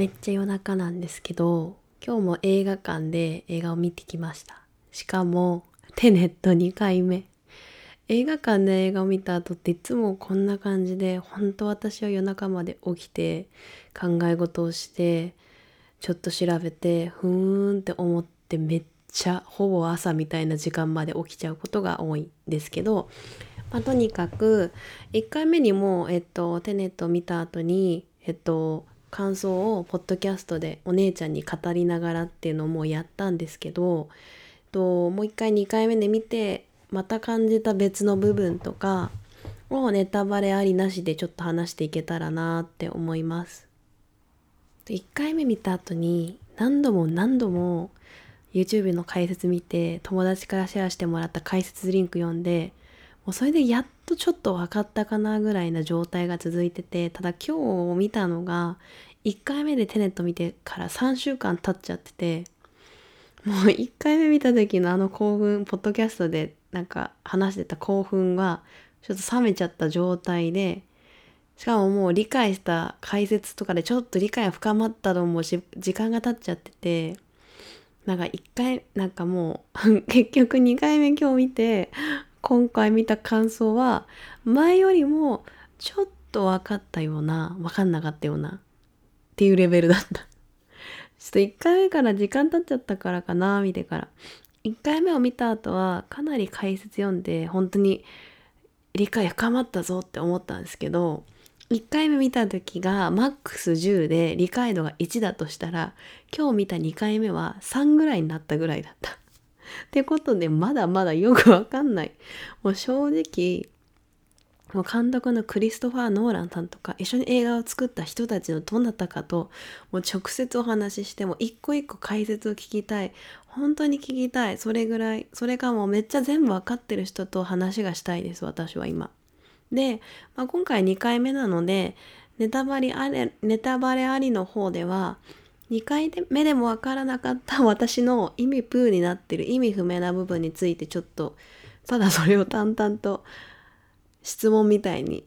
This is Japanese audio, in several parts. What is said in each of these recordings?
めっちゃ夜中なんですけど今日も映画館で映画を見てきました。しかもテネット2回目。映画館で映画を見た後っていつもこんな感じで本当私は夜中まで起きて考え事をしてちょっと調べてふーんって思ってめっちゃほぼ朝みたいな時間まで起きちゃうことが多いんですけど、まあ、とにかく1回目にも、えっと、テネットを見た後にえっと感想をポッドキャストでお姉ちゃんに語りながらっていうのもやったんですけどともう一回2回目で見てまた感じた別の部分とかをネタバレありなしでちょっと話していけたらなって思います。1回目見た後に何度も何度も YouTube の解説見て友達からシェアしてもらった解説リンク読んでうそれでやっとちょっと分かったかなぐらいな状態が続いててただ今日見たのが1回目でテネット見てから3週間経っちゃっててもう1回目見た時のあの興奮ポッドキャストでなんか話してた興奮はちょっと冷めちゃった状態でしかももう理解した解説とかでちょっと理解が深まったのも時間が経っちゃっててなんか1回なんかもう 結局2回目今日見て今回見た感想は前よりもちょっと分かったような分かんなかったようなっていうレベルだった。ちょっと1回目から時間経っちゃったからかな見てから。1回目を見た後はかなり解説読んで本当に理解深まったぞって思ったんですけど1回目見た時がマックス10で理解度が1だとしたら今日見た2回目は3ぐらいになったぐらいだった。ってことでまだまだよくわかんない。もう正直もう監督のクリストファー・ノーランさんとか一緒に映画を作った人たちのどなたかともう直接お話ししても一個一個解説を聞きたい本当に聞きたいそれぐらいそれかもうめっちゃ全部わかってる人と話がしたいです私は今。で、まあ、今回2回目なのでネタバレあれネタバレありの方では2回目でもわからなかった私の意味プーになってる意味不明な部分についてちょっとただそれを淡々と質問みたいに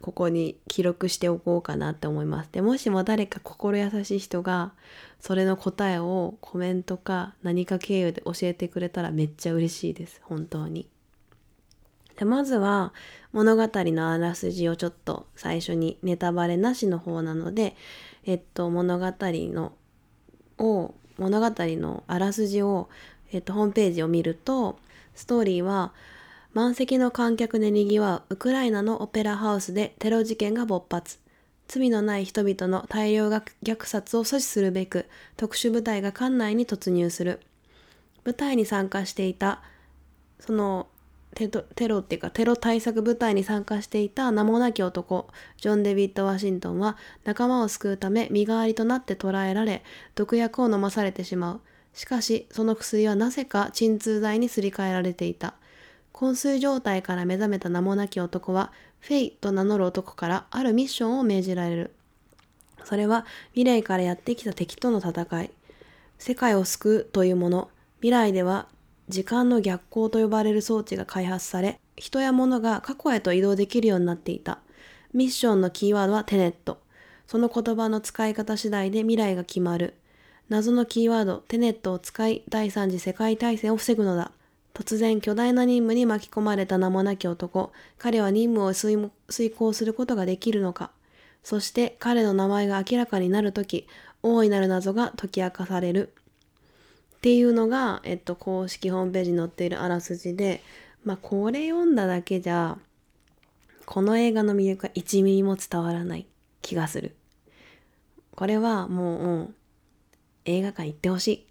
ここに記録しておこうかなって思います。でもしも誰か心優しい人がそれの答えをコメントか何か経由で教えてくれたらめっちゃ嬉しいです。本当に。でまずは物語のあらすじをちょっと最初にネタバレなしの方なので、えっと、物語のを物語のあらすじを、えっと、ホームページを見るとストーリーは満席の観客で賑わうウクライナのオペラハウスでテロ事件が勃発。罪のない人々の大量虐殺を阻止するべく特殊部隊が館内に突入する。部隊に参加していた、そのテロっていうかテロ対策部隊に参加していた名もなき男ジョン・デビッド・ワシントンは仲間を救うため身代わりとなって捕らえられ毒薬を飲まされてしまうしかしその薬はなぜか鎮痛剤にすり替えられていた昏睡状態から目覚めた名もなき男は、フェイと名乗る男からあるミッションを命じられる。それは未来からやってきた敵との戦い。世界を救うというもの。未来では時間の逆行と呼ばれる装置が開発され、人や物が過去へと移動できるようになっていた。ミッションのキーワードはテネット。その言葉の使い方次第で未来が決まる。謎のキーワード、テネットを使い第三次世界大戦を防ぐのだ。突然巨大な任務に巻き込まれた名もなき男。彼は任務を遂行することができるのか。そして彼の名前が明らかになるとき、大いなる謎が解き明かされる。っていうのが、えっと、公式ホームページに載っているあらすじで、まあ、これ読んだだけじゃ、この映画の魅力が1ミリも伝わらない気がする。これはもう、うん、映画館行ってほしい。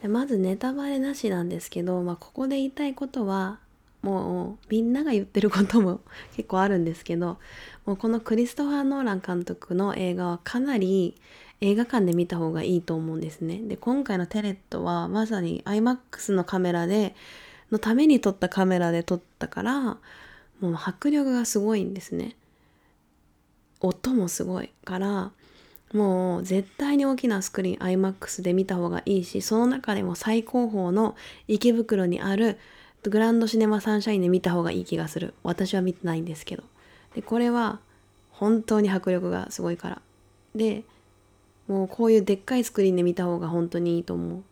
でまずネタバレなしなんですけど、まあ、ここで言いたいことはもうみんなが言ってることも 結構あるんですけどもうこのクリストファー・ノーラン監督の映画はかなり映画館で見た方がいいと思うんですね。で今回のテレットはまさに IMAX のカメラでのために撮ったカメラで撮ったからもう迫力がすごいんですね。音もすごいからもう絶対に大きなスクリーン iMAX で見た方がいいしその中でも最高峰の池袋にあるグランドシネマサンシャインで見た方がいい気がする私は見てないんですけどでこれは本当に迫力がすごいからでもうこういうでっかいスクリーンで見た方が本当にいいと思う。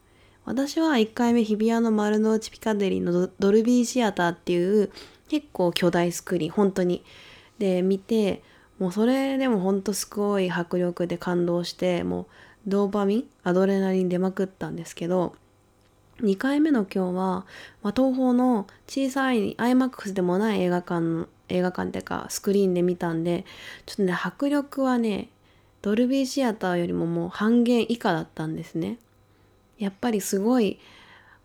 私は1回目日比谷の丸の内ピカデリーのドルビーシアターっていう結構巨大スクリーン本当に。で見てもうそれでもほんとすごい迫力で感動してもうドーパミンアドレナリン出まくったんですけど2回目の今日は、まあ、東宝の小さい IMAX でもない映画館映画館っていうかスクリーンで見たんでちょっとね迫力はねドルビーシアターよりももう半減以下だったんですね。やっぱりすごい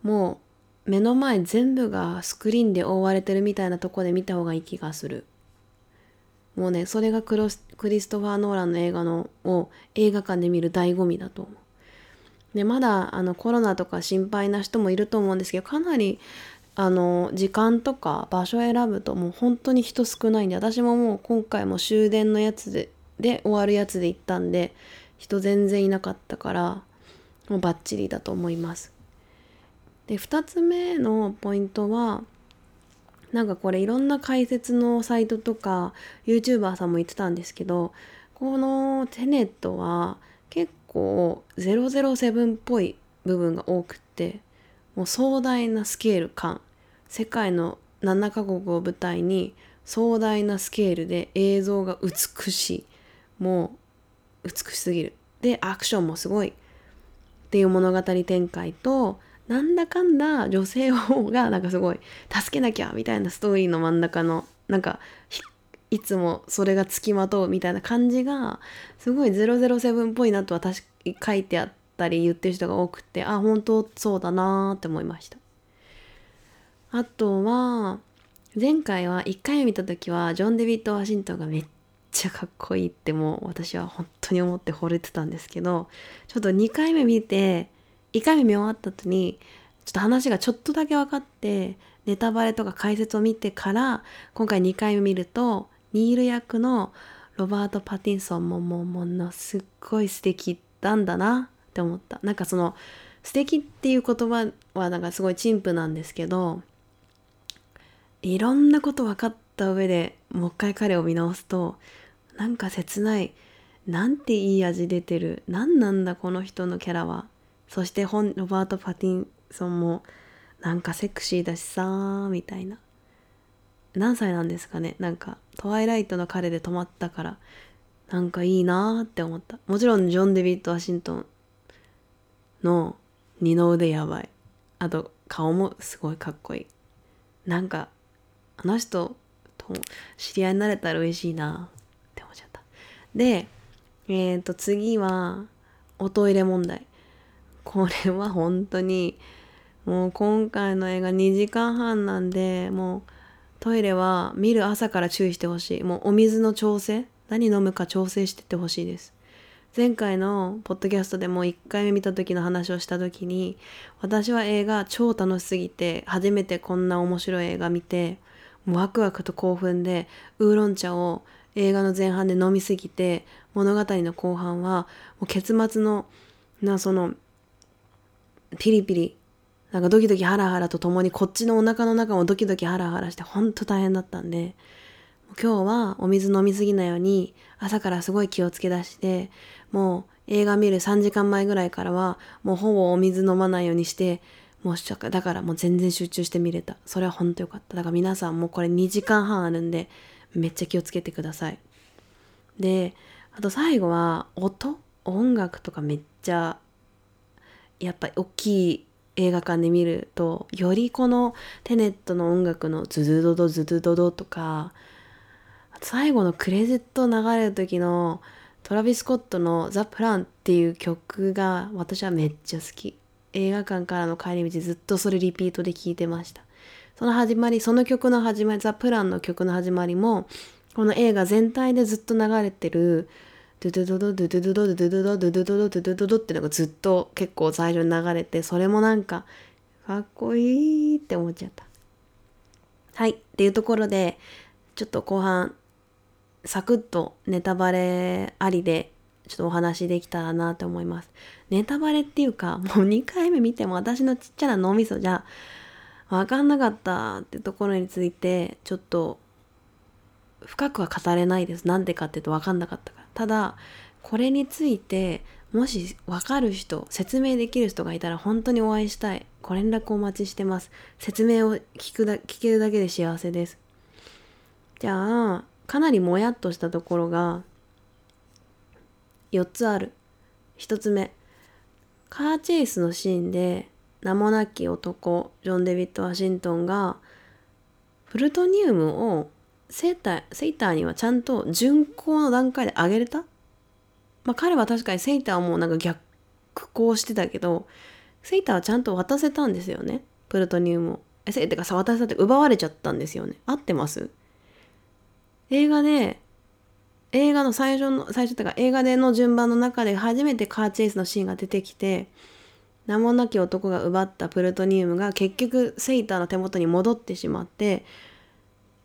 もう目の前全部がスクリーンで覆われてるみたいなとこで見た方がいい気がする。もうねそれがクロスクリストファー・ノーランの映画のを映画館で見る醍醐味だと思う。でまだあのコロナとか心配な人もいると思うんですけどかなりあの時間とか場所選ぶともう本当に人少ないんで私ももう今回も終電のやつでで終わるやつで行ったんで人全然いなかったからもうバッチリだと思います。で2つ目のポイントはなんかこれいろんな解説のサイトとか YouTuber さんも言ってたんですけどこのテネットは結構007っぽい部分が多くってもう壮大なスケール感世界の7カ国を舞台に壮大なスケールで映像が美しいもう美しすぎる。でアクションもすごいっていう物語展開となんだかんだ女性がなんかすごい助けなきゃみたいなストーリーの真ん中のなんかいつもそれがつきまとうみたいな感じがすごい007っぽいなとは確書いてあったり言ってる人が多くてあ本当そうだなーって思いました。あとは前回は1回見た時はジョン・デビッド・ワシントンがめっちゃかっこいいってもう私は本当に思って惚れてたんですけどちょっと2回目見て1回目見終わった後にちょっと話がちょっとだけ分かってネタバレとか解説を見てから今回2回目見るとニール役のロバート・パティンソンももうものすっごい素敵なんだなって思った。なんかその素敵っていう言葉はなんかすごい陳腐なんですけどいろんなこと分かった上でもう一回彼を見直すとなんか切ないなんていい味出てる何なんだこの人のキャラは。そして本ロバート・パティンソンもなんかセクシーだしさーみたいな。何歳なんですかね。なんかトワイライトの彼で止まったからなんかいいなーって思った。もちろんジョン・デビッド・ワシントンの二の腕やばい。あと顔もすごいかっこいい。なんかあの人知り合いになれたら嬉しいな。って思っちゃった。でえっ、ー、と次はおトイレ問題。これは本当にもう今回の映画2時間半なんでもうトイレは見る朝から注意してほしい。もうお水の調整何飲むか調整してってほしいです。前回のポッドキャストでも1回目見た時の話をした時に私は映画超楽しすぎて初めてこんな面白い映画見てもうワクワクと興奮でウーロン茶を映画の前半で飲みすぎて物語の後半はもう結末のなそのピリピリなんかドキドキハラハラとともにこっちのお腹の中もドキドキハラハラしてほんと大変だったんで今日はお水飲みすぎないように朝からすごい気をつけ出してもう映画見る3時間前ぐらいからはもうほぼお水飲まないようにしてもうだからもう全然集中して見れた。それはほんとよかった。だから皆さんもうこれ2時間半あるんでめっちゃ気をつけてください。であと最後は音。音楽とかめっちゃやっぱり大きい映画館で見るとよりこのテネットの音楽のズズドドズズドドとか最後のクレジット流れる時のトラビ・スコットの「ザ・プラン」っていう曲が私はめっちゃ好き。映画館からの帰り道ずっとそれリピートで聴いてました。その始まりその曲の始まりザ・プランの曲の始まりもこの映画全体でずっと流れてるドゥドゥドドドゥドゥドドドゥドゥドドドゥドゥドドドゥドゥドドってのがずっと結構最初に流れてそれもなんかかっこいいって思っちゃったはいっていうところでちょっと後半サクッとネタバレありでちょっとお話できたらなと思います。ネタバレっていうかもう2回目見ても私のちっちゃな脳みそじゃ分かんなかったってところについてちょっと深くは語れないです。なんでかっていうと分かんなかったから。ただこれについてもし分かる人説明できる人がいたら本当にお会いしたい。ご連絡お待ちしてます。説明を聞くだ聞けるだけで幸せです。じゃあかなりもやっとしたところが4つある1つ目カーチェイスのシーンで名もなき男ジョン・デビッド・ワシントンがプルトニウムをセーターセイターにはちゃんと巡航の段階で上げれた？まあ彼は確かにセイターもなんか逆行してたけどセイターはちゃんと渡せたんですよねプルトニウムを。えセイターがさ渡せたって奪われちゃったんですよね。合ってます？映画で映画の最初の最初っていうか映画での順番の中で初めてカーチェイスのシーンが出てきて名もなき男が奪ったプルトニウムが結局セイターの手元に戻ってしまって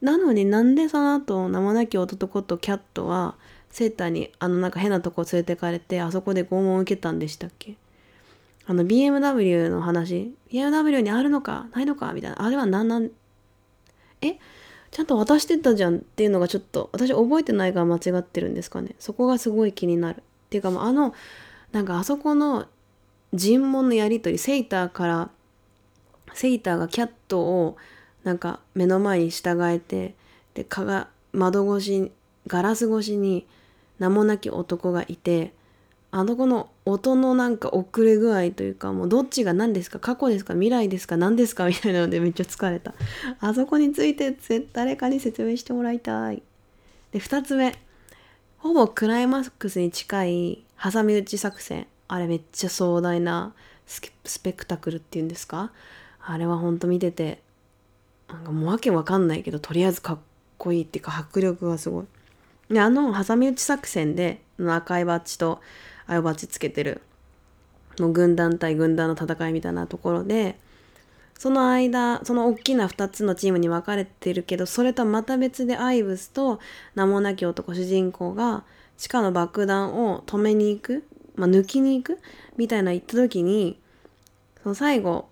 なのになんでその後名もなき男とキャットはセーターにあのなんか変なとこ連れてかれてあそこで拷問を受けたんでしたっけ？あの BMW の話？BMW にあるのか？ないのか？みたいな。あれは何なん？え？ちゃんと渡してたじゃんっていうのがちょっと私覚えてないから間違ってるんですかね。そこがすごい気になる。っていうかもうあのなんかあそこの尋問のやり取りセイターからセイターがキャットをなんか目の前に従えてで窓越しガラス越しに名もなき男がいてあの子の音のなんか遅れ具合というかもうどっちが何ですか過去ですか未来ですか何ですかみたいなのでめっちゃ疲れたあそこについて誰かに説明してもらいたいで2つ目ほぼクライマックスに近い挟み撃ち作戦あれめっちゃ壮大なスペクタクルっていうんですかあれはほんと見ててなんかもうわけわかんないけどとりあえずかっこいいっていうか迫力がすごいであの挟み撃ち作戦で赤いバッジと青バッジつけてる。もう軍団対軍団の戦いみたいなところでその間その大きな2つのチームに分かれてるけどそれとはまた別でアイブスと名もなき男主人公が地下の爆弾を止めに行く、まあ、抜きに行くみたいな言った時にその最後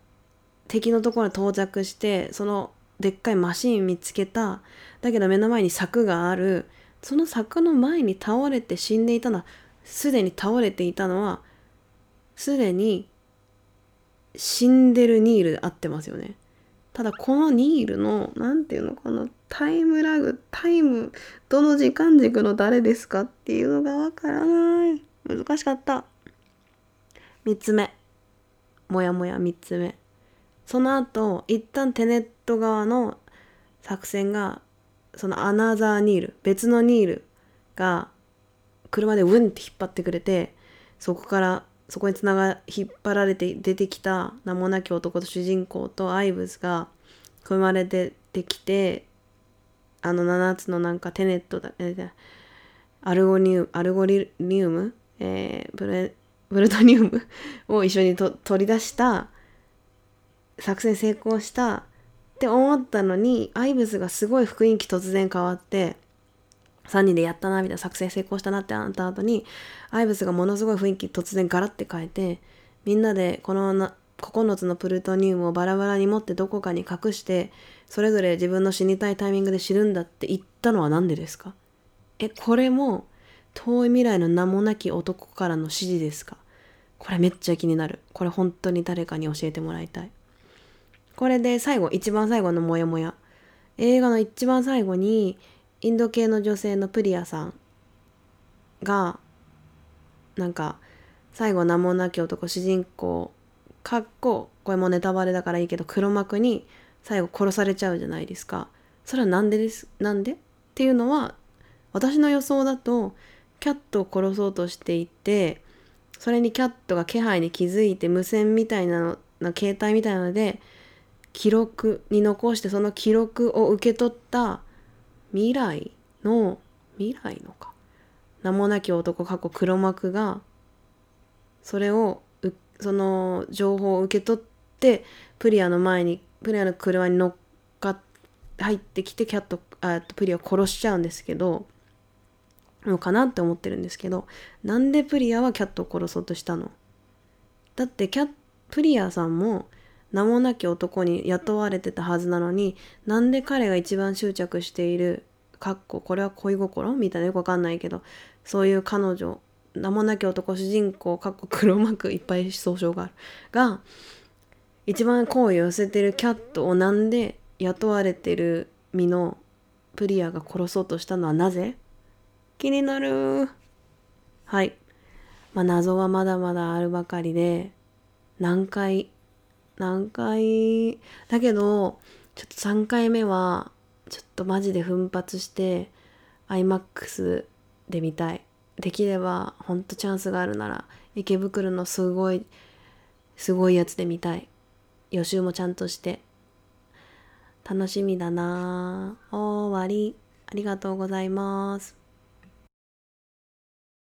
敵のところに到着してそのでっかいマシン見つけただけど目の前に柵がある。その柵の前に倒れて死んでいたのはすでに倒れていたのはすでに死んでるニールで合ってますよね。ただこのニールの何て言うのかなタイムラグタイムどの時間軸の誰ですかっていうのがわからない。難しかった。3つ目。もやもや3つ目。その後一旦テネット側の作戦がそのアナザーニール別のニールが車でウンって引っ張ってくれてそこからそこにつなが引っ張られて出てきた名もなき男と主人公とアイブスが車で出てできてあの7つのなんかテネットだ、アルゴニウムアルゴリウム、えー、ブレブルトニウム を一緒にと取り出した作戦成功したって思ったのにアイブスがすごい雰囲気突然変わって3人でやったなみたいな作戦成功したなってなった後にアイブスがものすごい雰囲気突然ガラッて変えてみんなでこのな9つのプルトニウムをバラバラに持ってどこかに隠してそれぞれ自分の死にたいタイミングで死ぬんだって言ったのは何でですか？えこれも遠い未来の名もなき男からの指示ですか？これめっちゃ気になる。これ本当に誰かに教えてもらいたい。これで最後一番最後のモヤモヤ。映画の一番最後にインド系の女性のプリアさんがなんか最後名もなき男主人公かっここれもネタバレだからいいけど黒幕に最後殺されちゃうじゃないですか。それは何でですなんで？っていうのは私の予想だとキャットを殺そうとしていてそれにキャットが気配に気づいて無線みたいなのな携帯みたいなので記録に残してその記録を受け取った未来の未来のか。名もなき男過去黒幕がそれをその情報を受け取ってプリアの前にプリアの車に乗っかって入ってきてキャットあプリアを殺しちゃうんですけどのかなって思ってるんですけどなんでプリアはキャットを殺そうとしたの？だってキャプリアさんも名もなき男に雇われてたはずなのになんで彼が一番執着しているかっここれは恋心？みたいなよくわかんないけどそういう彼女名もなき男主人公かっこ黒幕いっぱい総称がある。が一番好意を寄せてるキャットをなんで雇われてる身のプリアが殺そうとしたのはなぜ？気になる。はい。まあ謎はまだまだあるばかりで何回何回？だけどちょっと3回目はちょっとマジで奮発して iMAX で見たい。できればほんとチャンスがあるなら池袋のすごいすごいやつで見たい。予習もちゃんとして。楽しみだな終わり。ありがとうございます。